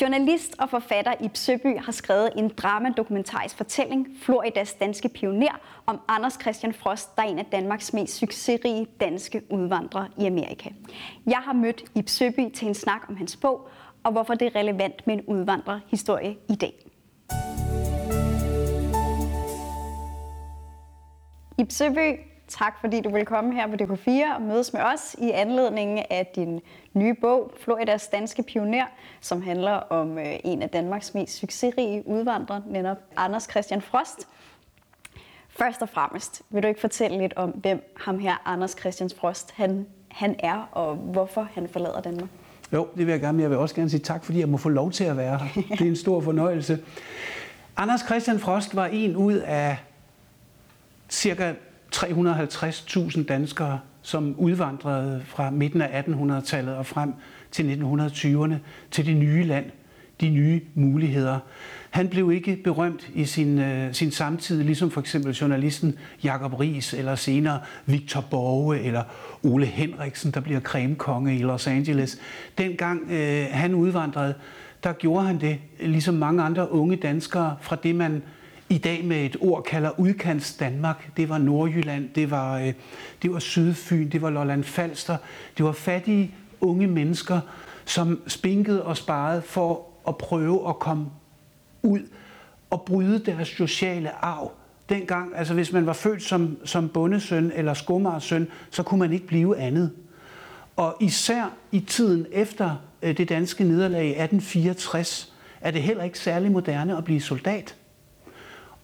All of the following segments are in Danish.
Journalist og forfatter Ib Søby har skrevet en dramadokumentarisk fortælling, Floridas danske pioner, om Anders Christian Frost, der er en af Danmarks mest succesrige danske udvandrere i Amerika. Jeg har mødt Ib Søby til en snak om hans bog, og hvorfor det er relevant med en udvandrerhistorie i dag. Ib Søby, tak fordi du vil komme her på DK4 og mødes med os i anledning af din nye bog, Floridas danske pioner, som handler om øh, en af Danmarks mest succesrige udvandrere, netop Anders Christian Frost. Først og fremmest, vil du ikke fortælle lidt om, hvem ham her, Anders Christian Frost, han, han er, og hvorfor han forlader Danmark? Jo, det vil jeg gerne. Jeg vil også gerne sige tak, fordi jeg må få lov til at være her. Det er en stor fornøjelse. Anders Christian Frost var en ud af cirka 350.000 danskere, som udvandrede fra midten af 1800-tallet og frem til 1920'erne til det nye land, de nye muligheder. Han blev ikke berømt i sin, øh, sin samtid, ligesom for eksempel journalisten Jakob Ries, eller senere Victor Borge, eller Ole Henriksen, der bliver kremkonge i Los Angeles. Dengang øh, han udvandrede, der gjorde han det, ligesom mange andre unge danskere, fra det man i dag med et ord kalder udkants Danmark. Det var Nordjylland, det var, øh, det var Sydfyn, det var Lolland Falster. Det var fattige unge mennesker, som spinkede og sparede for at prøve at komme ud og bryde deres sociale arv. Dengang, altså hvis man var født som, som bondesøn eller skomarsøn, så kunne man ikke blive andet. Og især i tiden efter øh, det danske nederlag i 1864, er det heller ikke særlig moderne at blive soldat.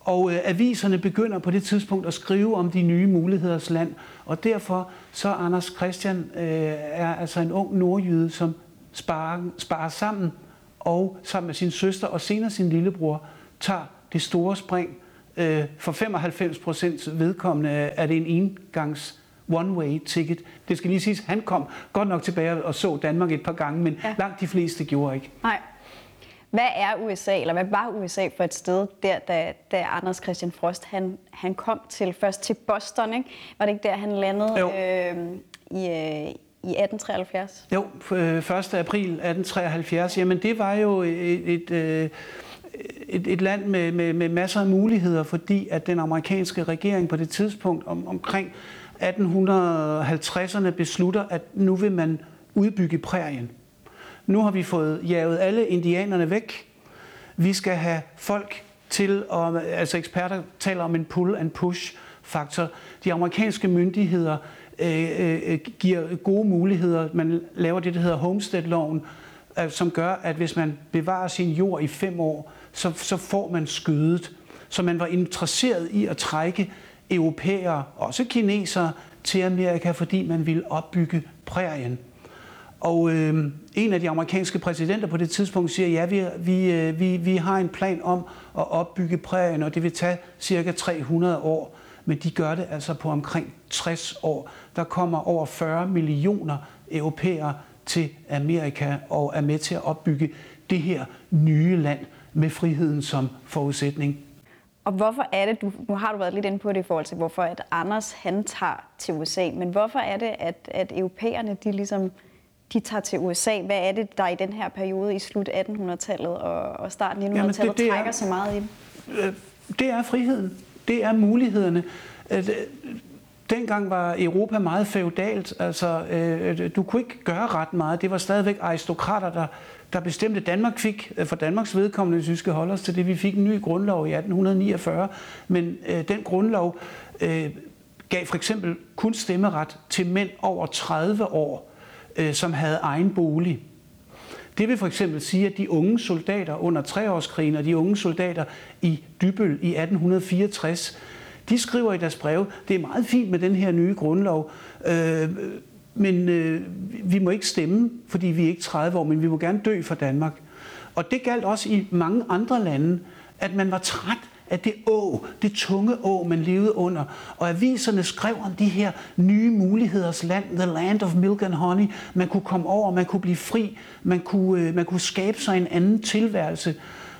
Og øh, aviserne begynder på det tidspunkt at skrive om de nye muligheders land, og derfor så Anders Christian øh, er altså en ung nordjyde, som sparer, sparer sammen og sammen med sin søster og senere sin lillebror tager det store spring. Øh, for 95 procent vedkommende er det en engangs one-way ticket. Det skal lige siges, han kom godt nok tilbage og så Danmark et par gange, men ja. langt de fleste gjorde ikke. Nej. Hvad er USA, eller hvad var USA for et sted, der, da, da Anders Christian Frost han, han kom til først til Boston, ikke? Var det ikke der, han landede jo. øh, i, øh, i 1873? Jo, 1. Øh, april 1873. Jamen det var jo et, et, øh, et, et land med, med, med masser af muligheder, fordi at den amerikanske regering på det tidspunkt om, omkring 1850'erne beslutter, at nu vil man udbygge prærien. Nu har vi fået jaget alle indianerne væk. Vi skal have folk til, og, altså eksperter taler om en pull and push faktor. De amerikanske myndigheder øh, øh, øh, giver gode muligheder. Man laver det, der hedder Homestead-loven, øh, som gør, at hvis man bevarer sin jord i fem år, så, så får man skødet. Så man var interesseret i at trække europæere, også kinesere, til Amerika, fordi man ville opbygge prærien. Og øh, en af de amerikanske præsidenter på det tidspunkt siger, ja, vi, vi, øh, vi, vi har en plan om at opbygge prærien, og det vil tage cirka 300 år. Men de gør det altså på omkring 60 år. Der kommer over 40 millioner europæere til Amerika og er med til at opbygge det her nye land med friheden som forudsætning. Og hvorfor er det, du, nu har du været lidt inde på det i forhold til, hvorfor at Anders han tager til USA, men hvorfor er det, at, at europæerne de ligesom de tager til USA. Hvad er det, der i den her periode i slut 1800-tallet og, og starten 1900-tallet det, det trækker er, så meget i det? Øh, det er friheden. Det er mulighederne. Øh, dengang var Europa meget feudalt. Altså, øh, du kunne ikke gøre ret meget. Det var stadigvæk aristokrater, der, der bestemte. Danmark fik, for Danmarks vedkommende, hvis vi skal holde os til det, vi fik en ny grundlov i 1849. Men den grundlov gav for eksempel kun stemmeret til mænd over 30 år øh, som havde egen bolig. Det vil for eksempel sige, at de unge soldater under treårskrigen og de unge soldater i Dybøl i 1864, de skriver i deres brev, det er meget fint med den her nye grundlov, øh, men øh, vi må ikke stemme, fordi vi er ikke 30 år, men vi må gerne dø for Danmark. Og det galt også i mange andre lande, at man var træt af det å, det tunge å, man levede under. Og aviserne skrev om de her nye muligheders land, the land of milk and honey. Man kunne komme over, man kunne blive fri, man kunne, øh, man kunne skabe sig en anden tilværelse.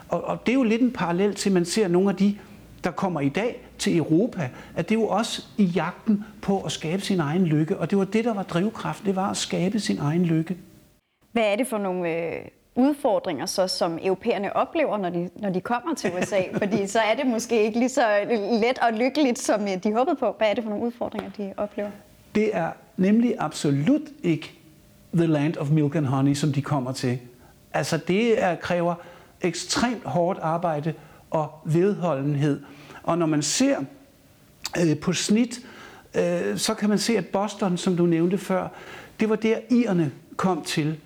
Og, og det er jo lidt en parallel til, at man ser nogle af de, der kommer i dag til Europa, at det er jo også i jagten på at skabe sin egen lykke. Og det var det, der var drivkraft, det var at skabe sin egen lykke. Hvad er det for nogle... Øh udfordringer, så, som europæerne oplever, når de, når de kommer til USA? Fordi så er det måske ikke lige så let og lykkeligt, som de håbede på. Hvad er det for nogle udfordringer, de oplever? Det er nemlig absolut ikke the land of milk and honey, som de kommer til. Altså det er, kræver ekstremt hårdt arbejde og vedholdenhed. Og når man ser øh, på snit, øh, så kan man se, at Boston, som du nævnte før, det var der irerne kom til.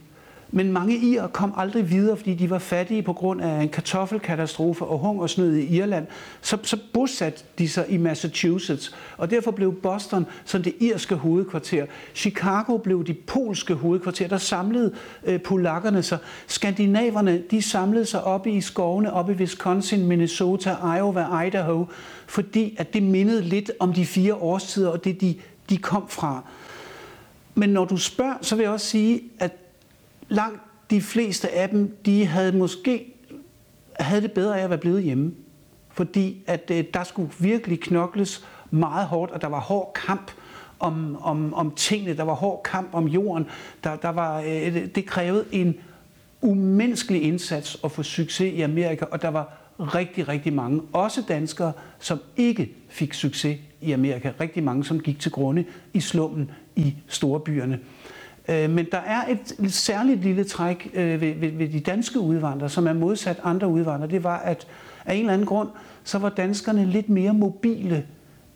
Men mange irer kom aldrig videre, fordi de var fattige på grund af en kartoffelkatastrofe og hungersnød i Irland. Så, så bosatte de sig i Massachusetts, og derfor blev Boston som det irske hovedkvarter. Chicago blev de polske hovedkvarter. Der samlede øh, polakkerne sig. Skandinaverne de samlede sig oppe i skovene, oppe i Wisconsin, Minnesota, Iowa, Idaho, fordi at det mindede lidt om de fire årstider og det, de, de kom fra. Men når du spørger, så vil jeg også sige, at langt de fleste af dem, de havde måske havde det bedre af at være blevet hjemme. Fordi at øh, der skulle virkelig knokles meget hårdt, og der var hård kamp om, om, om tingene, der var hård kamp om jorden. Der, der var, øh, det krævede en umenneskelig indsats at få succes i Amerika, og der var rigtig, rigtig mange, også danskere, som ikke fik succes i Amerika. Rigtig mange, som gik til grunde i slummen i storbyerne. Øh, men der er et særligt lille træk øh, ved, ved, ved de danske udvandrere, som er modsat andre udvandrere. Det var, at af en eller anden grund, så var danskerne lidt mere mobile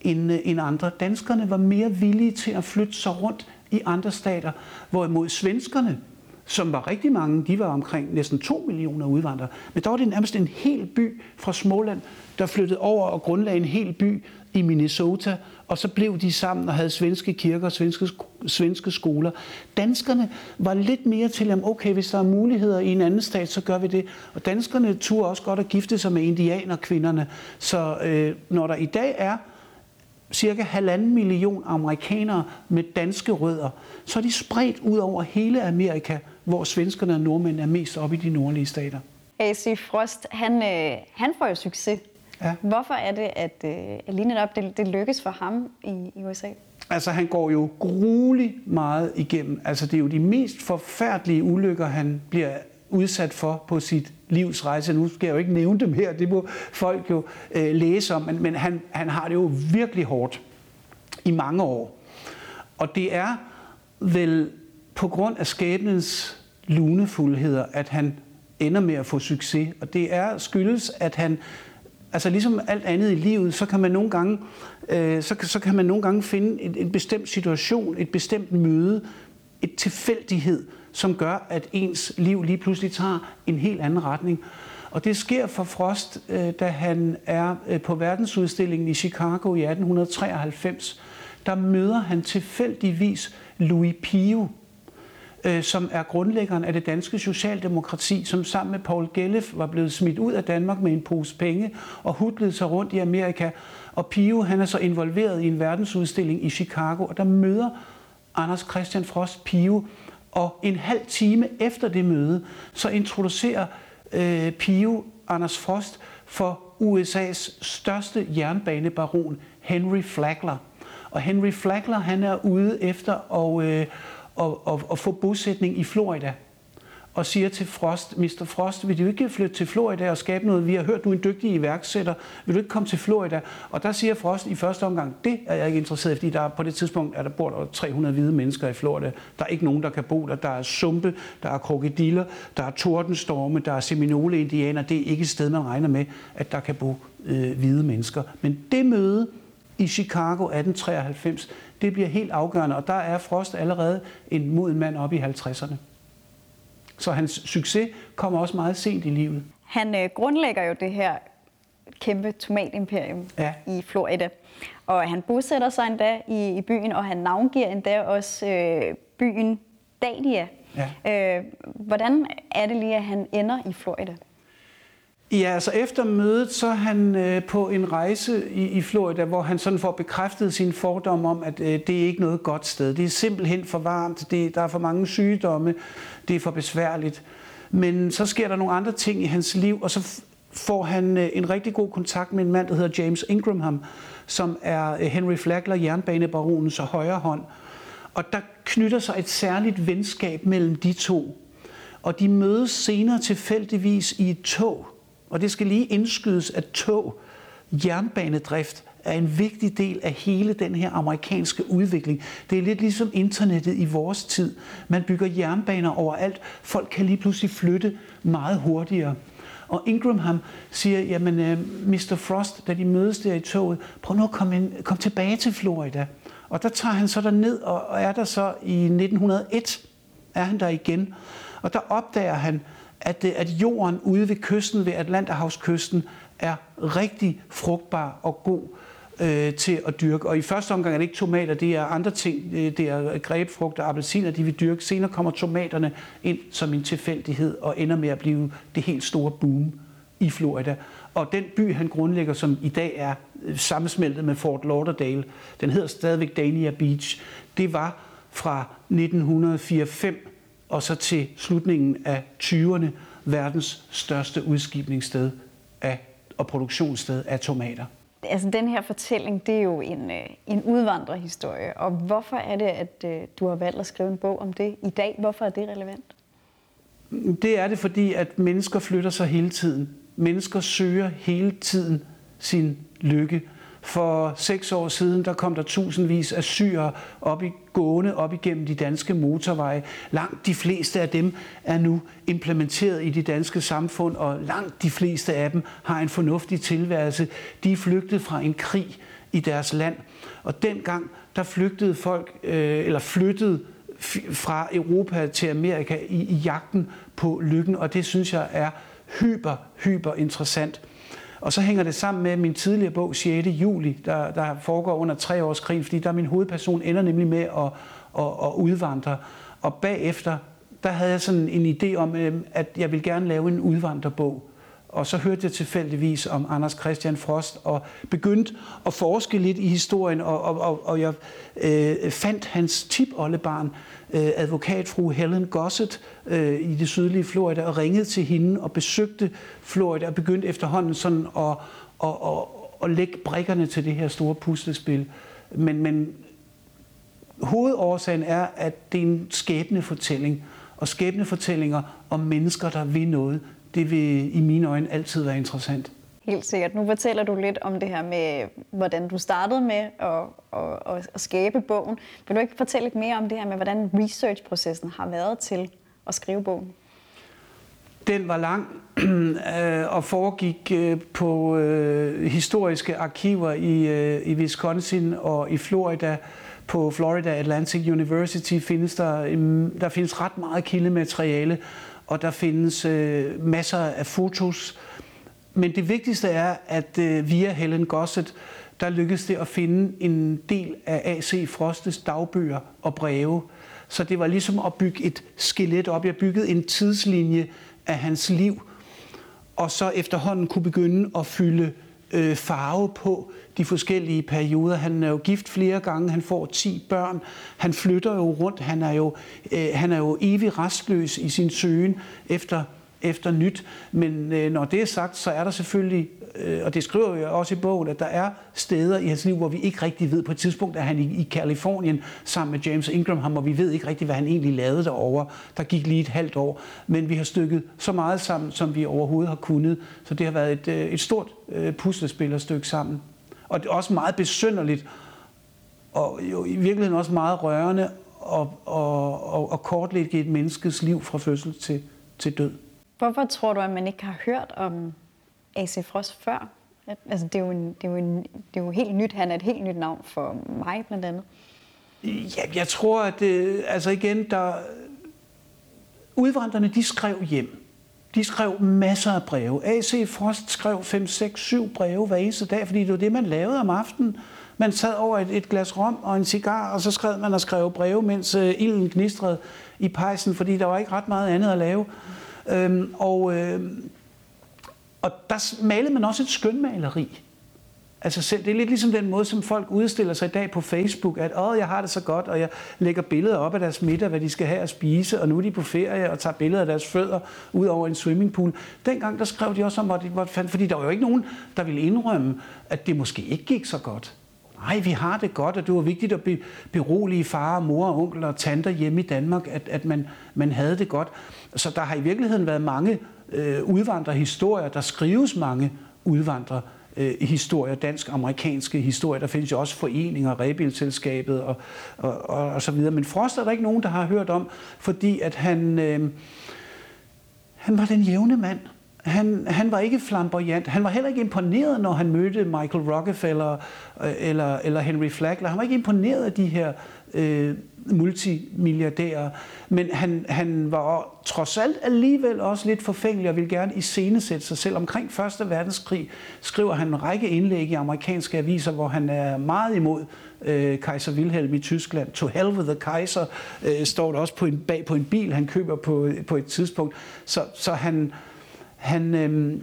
end, øh, end andre. Danskerne var mere villige til at flytte sig rundt i andre stater, hvorimod svenskerne, som var rigtig mange, de var omkring næsten 2 millioner udvandrere. Men der var det nærmest en hel by fra Småland, der flyttede over og grundlagde en hel by i Minnesota, og så blev de sammen og havde svenske kirker og svenske, svenske skoler. Danskerne var lidt mere til, at okay, hvis der er muligheder i en anden stat, så gør vi det. Og danskerne turde også godt at gifte sig med indianerkvinderne. Så øh, når der i dag er cirka halvanden million amerikanere med danske rødder, så er de spredt ud over hele Amerika, hvor svenskerne og nordmænd er mest oppe i de nordlige stater. A.C. Frost, han, øh, han får jo succes Ja. Hvorfor er det, at øh, lige netop det, det lykkes for ham i, i USA? Altså, han går jo grueligt meget igennem. Altså, det er jo de mest forfærdelige ulykker, han bliver udsat for på sit livs rejse. Nu skal jeg jo ikke nævne dem her, det må folk jo øh, læse om, men, men han, han har det jo virkelig hårdt i mange år. Og det er vel på grund af skæbnens lunefuldheder, at han ender med at få succes. Og det er skyldes, at han Altså ligesom alt andet i livet, så kan man nogle gange, øh, så, så kan man nogle gange finde en, en bestemt situation, et bestemt møde, et tilfældighed, som gør, at ens liv lige pludselig tager en helt anden retning. Og det sker for Frost, øh, da han er øh, på verdensudstillingen i Chicago i 1893. Der møder han tilfældigvis Louis Pio, øh, som er grundlæggeren af det danske socialdemokrati, som sammen med Paul Gellef var blevet smidt ud af Danmark med en pose penge og hudlede sig rundt i Amerika. Og Pio han er så involveret i en verdensudstilling i Chicago, og der møder Anders Christian Frost Pio, og en halv time efter det møde, så introducerer øh, Pio Anders Frost for USA's største jernbanebaron, Henry Flagler. Og Henry Flagler, han er ude efter at, øh, og, og, og få bosætning i Florida og siger til Frost, Mr. Frost, vil du ikke flytte til Florida og skabe noget? Vi har hørt, du er en dygtig iværksætter. Vil du ikke komme til Florida? Og der siger Frost i første omgang, det er jeg ikke interesseret i, fordi der, på det tidspunkt er der bor der 300 hvide mennesker i Florida. Der er ikke nogen, der kan bo der. Der er sumpe, der er krokodiller, der er tordenstorme, der er seminole-indianer. Det er ikke et sted, man regner med, at der kan bo øh, hvide mennesker. Men det møde i Chicago 1893, det bliver helt afgørende, og der er Frost allerede en moden mand op i 50'erne. Så hans succes kommer også meget sent i livet. Han øh, grundlægger jo det her kæmpe tomatimperium ja. i Florida. Og han bosætter sig endda i, i byen, og han navngiver endda også øh, byen Dalia. Ja. Øh, hvordan er det lige, at han ender i Florida? Ja, altså efter mødet, så er han øh, på en rejse i, i Florida, hvor han sådan får bekræftet sin fordom om, at øh, det er ikke noget godt sted. Det er simpelthen for varmt, det, der er for mange sygdomme, det er for besværligt. Men så sker der nogle andre ting i hans liv, og så får han øh, en rigtig god kontakt med en mand, der hedder James Ingramham, som er øh, Henry Flagler, jernbanebaronens højre hånd. Og der knytter sig et særligt venskab mellem de to. Og de mødes senere tilfældigvis i et tog. Og det skal lige indskydes, at tog, jernbanedrift, er en vigtig del af hele den her amerikanske udvikling. Det er lidt ligesom internettet i vores tid. Man bygger jernbaner overalt. Folk kan lige pludselig flytte meget hurtigere. Og Ingram siger, jamen øh, uh, Mr. Frost, da de mødes der i toget, prøv nu at komme, ind, kom tilbage til Florida. Og der tager han så der ned og er der så i 1901, er han der igen. Og der opdager han, at, at jorden ude ved kysten, ved Atlanterhavskysten, er rigtig frugtbar og god øh, til at dyrke. Og i første omgang er det ikke tomater, det er andre ting. Øh, det er grebfrugt og appelsiner, de vil dyrke. Senere kommer tomaterne ind som en tilfældighed og ender med at blive det helt store boom i Florida. Og den by, han grundlægger, som i dag er øh, sammensmeltet med Fort Lauderdale, den hedder stadigvæk Dania Beach, det var fra 1904 og så til slutningen af 20'erne verdens største udskibningssted af, og produktionssted af tomater altså den her fortælling, det er jo en, øh, en udvandrerhistorie. Og hvorfor er det, at øh, du har valgt at skrive en bog om det i dag? Hvorfor er det relevant? Det er det, fordi at mennesker flytter sig hele tiden. Mennesker søger hele tiden sin lykke. For seks år siden, der kom der tusindvis af syre op i gående op igennem de danske motorveje. Langt de fleste af dem er nu implementeret i det danske samfund, og langt de fleste af dem har en fornuftig tilværelse. De er flygtet fra en krig i deres land. Og dengang, der flygtede folk, øh, eller flyttede fra Europa til Amerika i, i jagten på lykken, og det synes jeg er hyper, hyper interessant. Og så hænger det sammen med min tidligere bog, 6. juli, der, der foregår under tre års krig, fordi der min hovedperson ender nemlig med at, at, at udvandre. Og bagefter, der havde jeg sådan en idé om, øhm, at jeg ville gerne lave en udvandrerbog. Og så hørte jeg tilfældigvis om Anders Christian Frost og begyndte at forske lidt i historien, og, og, og, og jeg øh, fandt hans tipoldebarn, øh, advokatfru Helen Gossett øh, i det sydlige Florida, og ringede til hende og besøgte Florida og begyndte efterhånden sådan at, at, at, at lægge brikkerne til det her store puslespil. Men, men hovedårsagen er, at det er en skæbnefortælling, og skæbnefortællinger om mennesker, der vil noget, det vil i mine øjne altid være interessant. Helt sikkert. Nu fortæller du lidt om det her med, hvordan du startede med at, at, at, at skabe bogen. Vil du ikke fortælle lidt mere om det her med, hvordan researchprocessen har været til at skrive bogen? Den var lang øh, og foregik øh, på øh, historiske arkiver i, i Wisconsin og i Florida. På Florida Atlantic University findes der, der findes ret meget kildemateriale, og der findes øh, masser af fotos. Men det vigtigste er, at øh, via Helen Gossett, der lykkedes det at finde en del af A.C. Frostes dagbøger og breve. Så det var ligesom at bygge et skelet op. Jeg byggede en tidslinje af hans liv, og så efterhånden kunne begynde at fylde øh, farve på de forskellige perioder. Han er jo gift flere gange, han får 10 børn, han flytter jo rundt, han er jo, øh, han er jo evig restløs i sin søgen efter efter nyt. Men øh, når det er sagt, så er der selvfølgelig, Øh, og det skriver jeg også i bogen, at der er steder i hans liv, hvor vi ikke rigtig ved. På et tidspunkt er han i, i Kalifornien sammen med James Ingram, ham, og vi ved ikke rigtig, hvad han egentlig lavede derovre. Der gik lige et halvt år. Men vi har stykket så meget sammen, som vi overhovedet har kunnet. Så det har været et, øh, et stort øh, puslespil at stykke sammen. Og det er også meget besynderligt, og jo i virkeligheden også meget rørende og, og, og, og kortlægge et menneskes liv fra fødsel til, til død. Hvorfor tror du, at man ikke har hørt om AC Frost før? Altså, det, er jo en, det, er jo en, det er jo helt nyt. Han er et helt nyt navn for mig, blandt andet. Ja, jeg tror, at det, altså igen, der, udvandrerne, de skrev hjem. De skrev masser af breve. AC Frost skrev 5, 6, 7 breve hver eneste dag, fordi det var det, man lavede om aftenen. Man sad over et, et glas rom og en cigar, og så skrev man og skrev breve, mens øh, ilden gnistrede i pejsen, fordi der var ikke ret meget andet at lave. Øhm, og, øh, og der malede man også et skønmaleri. Altså selv, det er lidt ligesom den måde, som folk udstiller sig i dag på Facebook, at åh, jeg har det så godt, og jeg lægger billeder op af deres middag, hvad de skal have at spise, og nu er de på ferie og tager billeder af deres fødder ud over en swimmingpool. Dengang der skrev de også om, hvor de, hvor, fordi der var jo ikke nogen, der ville indrømme, at det måske ikke gik så godt. Nej, vi har det godt, og det var vigtigt at be, berolige far, mor, onkel og tanter hjemme i Danmark, at, at man, man havde det godt. Så der har i virkeligheden været mange øh, udvandrerhistorier. Der skrives mange udvandrer øh, historier, dansk-amerikanske historier. Der findes jo også foreninger, Rebilselskabet og, og, og, og så videre. Men Frost er der ikke nogen, der har hørt om, fordi at han, øh, han var den jævne mand. Han, han var ikke flamboyant. Han var heller ikke imponeret, når han mødte Michael Rockefeller øh, eller, eller Henry Flagler. Han var ikke imponeret af de her øh, multimilliardærer. Men han, han var trods alt alligevel også lidt forfængelig og ville gerne iscenesætte sig selv. Omkring 1. verdenskrig skriver han en række indlæg i amerikanske aviser, hvor han er meget imod øh, kejser Wilhelm i Tyskland. To hell with the kaiser øh, står der også på en, bag på en bil, han køber på, på et tidspunkt. Så, så han, han, øh,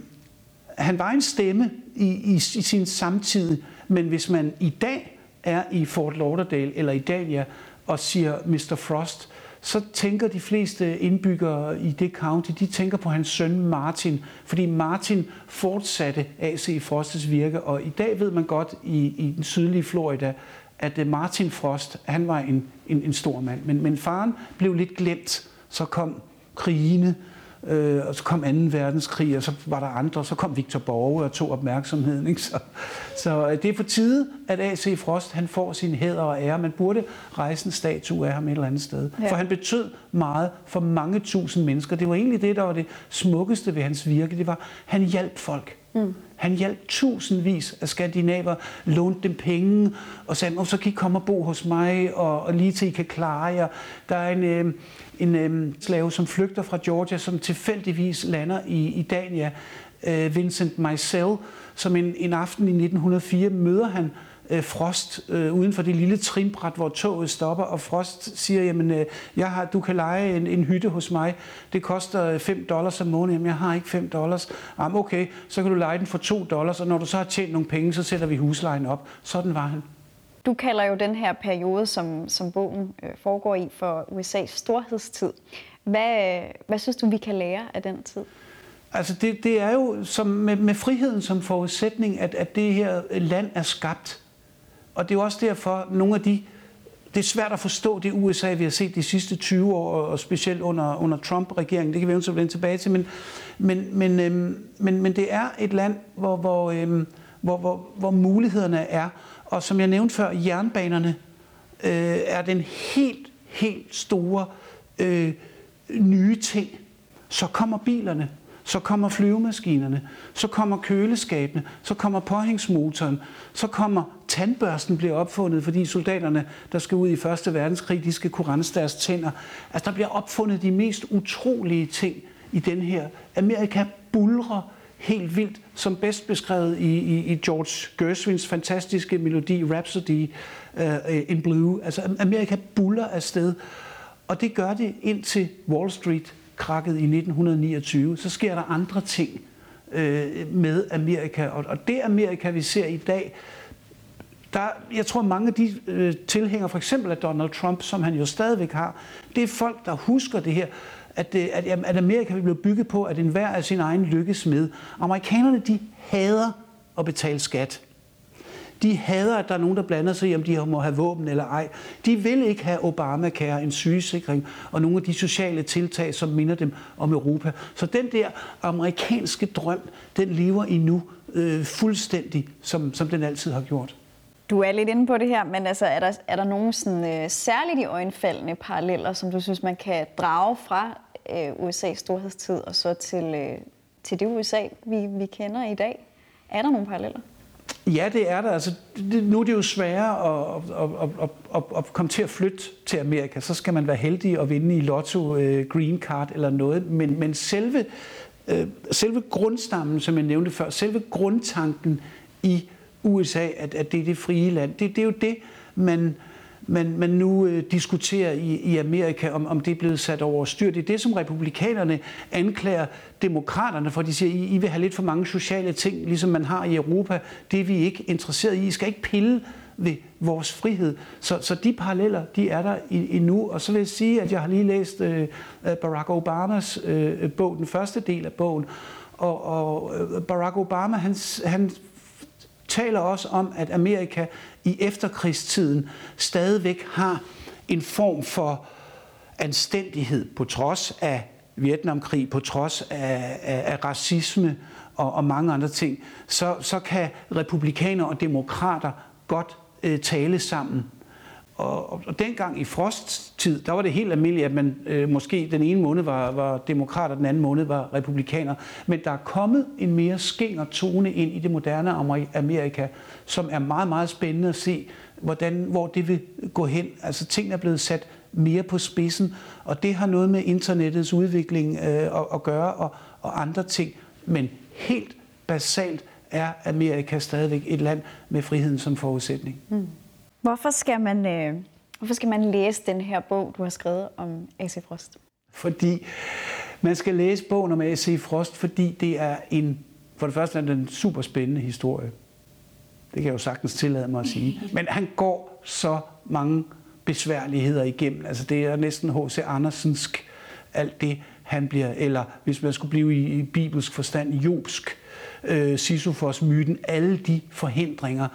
han var en stemme i, i, i sin samtid, men hvis man i dag er i Fort Lauderdale eller i Dania og siger Mr. Frost, så tænker de fleste indbyggere i det county, de tænker på hans søn Martin, fordi Martin fortsatte AC Frostes virke, og i dag ved man godt i, i den sydlige Florida, at øh, Martin Frost, han var en, en, en stor mand, men, men faren blev lidt glemt, så kom krigene, Øh, og så kom 2. verdenskrig, og så var der andre, så kom Victor Borge og tog opmærksomheden. Ikke? Så, så øh, det er på tide, at A.C. Frost han får sin hæder og ære. Man burde rejse en statue af ham et eller andet sted. Ja. For han betød meget for mange tusind mennesker. Det var egentlig det, der var det smukkeste ved hans virke. Det var, han hjalp folk. Mm. Han hjalp tusindvis af skandinaver, lånte dem penge og sagde, oh, så kan I komme og bo hos mig, og, og lige til I kan klare jer. Der er en, øh, en øh, slave, som flygter fra Georgia, som tilfældigvis lander i, i Dania. Øh, Vincent Meisel, som en, en aften i 1904 møder han øh, Frost øh, uden for det lille trinbræt, hvor toget stopper, og Frost siger, jamen, øh, jeg har, du kan lege en, en hytte hos mig, det koster 5 dollars om måneden, jamen jeg har ikke 5 dollars, jamen okay, så kan du lege den for 2 dollars, og når du så har tjent nogle penge, så sætter vi huslejen op. Sådan var han. Du kalder jo den her periode, som, som bogen øh, foregår i, for USA's storhedstid. Hvad, hvad synes du, vi kan lære af den tid? Altså det, det er jo som med, med friheden som forudsætning, at, at det her land er skabt. Og det er jo også derfor, nogle af de det er svært at forstå det USA, vi har set de sidste 20 år, og specielt under, under Trump-regeringen. Det kan vi eventuelt vende tilbage til. Men, men, men, øhm, men, men det er et land, hvor, hvor, øhm, hvor, hvor, hvor mulighederne er. Og som jeg nævnte før, jernbanerne øh, er den helt, helt store øh, nye ting. Så kommer bilerne, så kommer flyvemaskinerne, så kommer køleskabene, så kommer påhængsmotoren, så kommer tandbørsten bliver opfundet, fordi soldaterne, der skal ud i Første Verdenskrig, de skal kunne rense deres tænder. Altså der bliver opfundet de mest utrolige ting i den her. Amerika bulrer helt vildt, som bedst beskrevet i, i, i George Gershwins fantastiske melodi Rhapsody uh, in Blue. Altså Amerika buller afsted, og det gør det indtil Wall Street krakket i 1929. Så sker der andre ting øh, med Amerika, og, og det Amerika, vi ser i dag, der, jeg tror, mange af de øh, tilhængere, for eksempel af Donald Trump, som han jo stadigvæk har, det er folk, der husker det her at, øh, at, at Amerika vil blive bygget på, at enhver er sin egen lykkes med. Amerikanerne, de hader at betale skat. De hader, at der er nogen, der blander sig i, om de må have våben eller ej. De vil ikke have Obamacare, en sygesikring og nogle af de sociale tiltag, som minder dem om Europa. Så den der amerikanske drøm, den lever endnu øh, fuldstændig, som, som den altid har gjort. Du er lidt inde på det her, men altså, er, der, er der nogle sådan, øh, særligt i øjenfaldende paralleller, som du synes, man kan drage fra øh, USA's storhedstid og så til, øh, til det USA, vi, vi kender i dag? Er der nogle paralleller? Ja, det er der. Altså, det, nu er det jo sværere at, at, at, at, at, at komme til at flytte til Amerika. Så skal man være heldig at vinde i lotto, øh, green card eller noget. Men, men selve, øh, selve grundstammen, som jeg nævnte før, selve grundtanken i USA, at, at det er det frie land. Det, det er jo det, man, man, man nu øh, diskuterer i, i Amerika, om, om det er blevet sat over styr. Det er det, som republikanerne anklager demokraterne for. De siger, I, I vil have lidt for mange sociale ting, ligesom man har i Europa. Det er vi ikke interesseret i. I skal ikke pille ved vores frihed. Så, så de paralleller, de er der endnu. Og så vil jeg sige, at jeg har lige læst øh, øh, Barack Obamas øh, bog, den første del af bogen. Og, og øh, Barack Obama, han, han taler også om, at Amerika i efterkrigstiden stadigvæk har en form for anstændighed på trods af Vietnamkrig, på trods af, af, af racisme og, og mange andre ting, så, så kan republikanere og demokrater godt øh, tale sammen. Og, og, og dengang i frosttid, der var det helt almindeligt, at man øh, måske den ene måned var, var demokrat, og den anden måned var republikaner. Men der er kommet en mere skinger tone ind i det moderne Amerika, som er meget, meget spændende at se, hvordan, hvor det vil gå hen. Altså tingene er blevet sat mere på spidsen, og det har noget med internettets udvikling øh, at, at gøre, og, og andre ting. Men helt basalt er Amerika stadigvæk et land med friheden som forudsætning. Mm. Hvorfor skal man, øh, hvorfor skal man læse den her bog, du har skrevet om A.C. Frost? Fordi man skal læse bogen om A.C. Frost, fordi det er en, for det første er det en super spændende historie. Det kan jeg jo sagtens tillade mig at sige. Men han går så mange besværligheder igennem. Altså det er næsten H.C. Andersensk, alt det han bliver, eller hvis man skulle blive i, i bibelsk forstand, jobsk, øh, Sisyfos-myten, alle de forhindringer,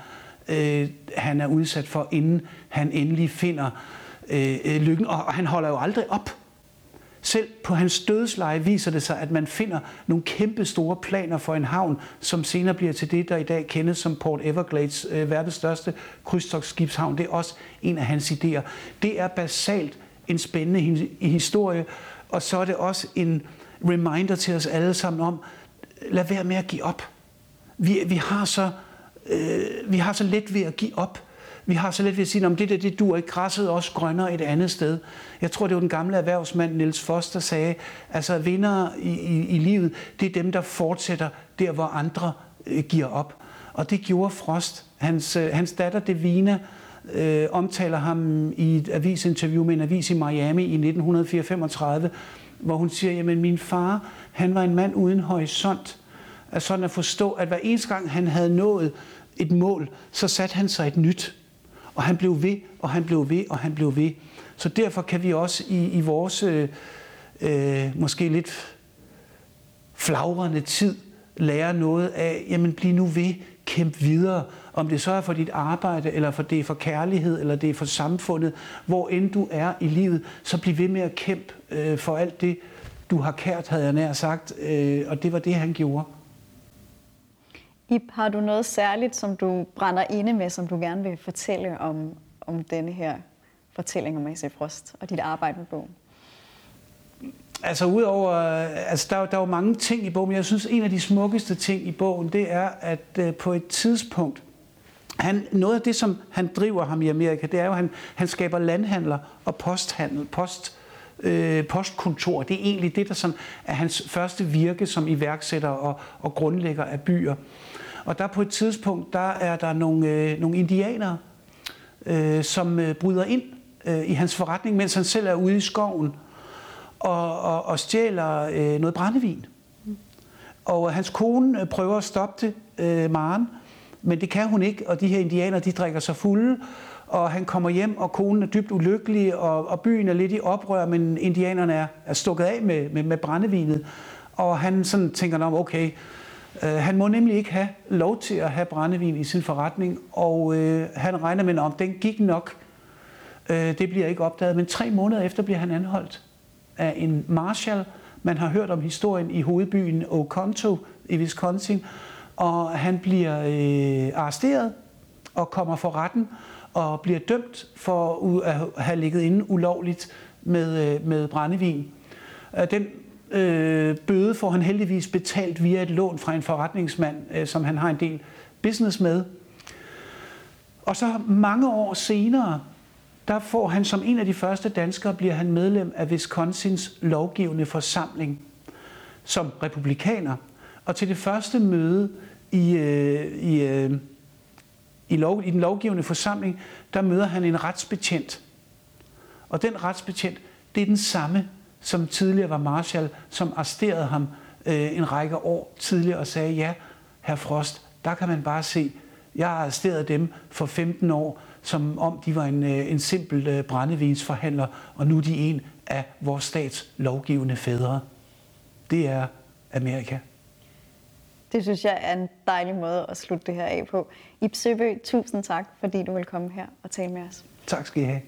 øh, han er udsat for, inden han endelig finder øh, øh, lykken. Og, og han holder jo aldrig op. Selv på hans dødsleje viser det sig, at man finder nogle kæmpe store planer for en havn, som senere bliver til det, der i dag kendes som Port Everglades, øh, verdens største krydstogsskibshavn. Det er også en af hans idéer. Det er basalt en spændende historie, og så er det også en reminder til os alle sammen om, lad være med at give op. Vi, vi har så øh, vi har så let ved at give op. Vi har så let ved at sige, at det der, det dur ikke. Græsset også grønnere et andet sted. Jeg tror, det var den gamle erhvervsmand Niels Foster sagde, altså vinder i, i, i livet, det er dem, der fortsætter der, hvor andre øh, giver op. Og det gjorde Frost. Hans, øh, hans datter Devina øh, omtaler ham i et avisinterview med en avis i Miami i 1934, hvor hun siger, jamen min far, han var en mand uden horisont. Altså sådan at forstå, at hver eneste gang han havde nået et mål, så satte han sig et nyt. Og han blev ved, og han blev ved, og han blev ved. Så derfor kan vi også i, i vores øh, øh, måske lidt flagrende tid lære noget af, jamen bliv nu ved, kæmp videre. Om det så er for dit arbejde, eller for det er for kærlighed, eller det er for samfundet, hvor end du er i livet, så bliv ved med at kæmpe øh, for alt det, du har kært, havde jeg nær sagt. Øh, og det var det, han gjorde. Ip, har du noget særligt, som du brænder inde med, som du gerne vil fortælle om, om denne her fortælling om A.C. Frost og dit arbejde med bogen? Altså udover, øh, altså der, der er jo mange ting i bogen, men jeg synes, en af de smukkeste ting i bogen, det er, at øh, på et tidspunkt, han, noget af det, som han driver ham i Amerika, det er jo, at han, han skaber landhandler og posthandel, post, øh, postkontor. Det er egentlig det, der sådan er hans første virke som iværksætter og, og grundlægger af byer. Og der på et tidspunkt, der er der nogle, øh, nogle indianere, øh, som øh, bryder ind øh, i hans forretning, mens han selv er ude i skoven og, og, og stjæler øh, noget brændevin. Og øh, hans kone øh, prøver at stoppe det, øh, Maren, men det kan hun ikke, og de her indianere, de drikker sig fulde, og han kommer hjem, og konen er dybt ulykkelig, og, og byen er lidt i oprør, men indianerne er, er stukket af med, med, med brændevinet. Og han sådan tænker, okay, øh, han må nemlig ikke have lov til at have brændevin i sin forretning, og øh, han regner med, om den gik nok. Øh, det bliver ikke opdaget, men tre måneder efter bliver han anholdt af en marshal. Man har hørt om historien i hovedbyen Oconto i Wisconsin, og han bliver øh, arresteret og kommer for retten og bliver dømt for at have ligget inde ulovligt med, øh, med brændevin. Øh, den øh, bøde får han heldigvis betalt via et lån fra en forretningsmand, øh, som han har en del business med. Og så mange år senere, der får han som en af de første danskere, bliver han medlem af Wisconsins lovgivende forsamling som republikaner. Og til det første møde i, øh, i øh, i, lov, i den lovgivende forsamling, der møder han en retsbetjent. Og den retsbetjent, det er den samme, som tidligere var Marshall, som arresterede ham øh, en række år tidligere og sagde, ja, herr Frost, der kan man bare se, jeg har arresteret dem for 15 år, som om de var en, øh, en simpel øh, brændevinsforhandler, og nu er de en af vores stats lovgivende fædre. Det er Amerika. Det synes jeg er en dejlig måde at slutte det her af på. Ib Søbø, tusind tak, fordi du vil komme her og tale med os. Tak skal I have.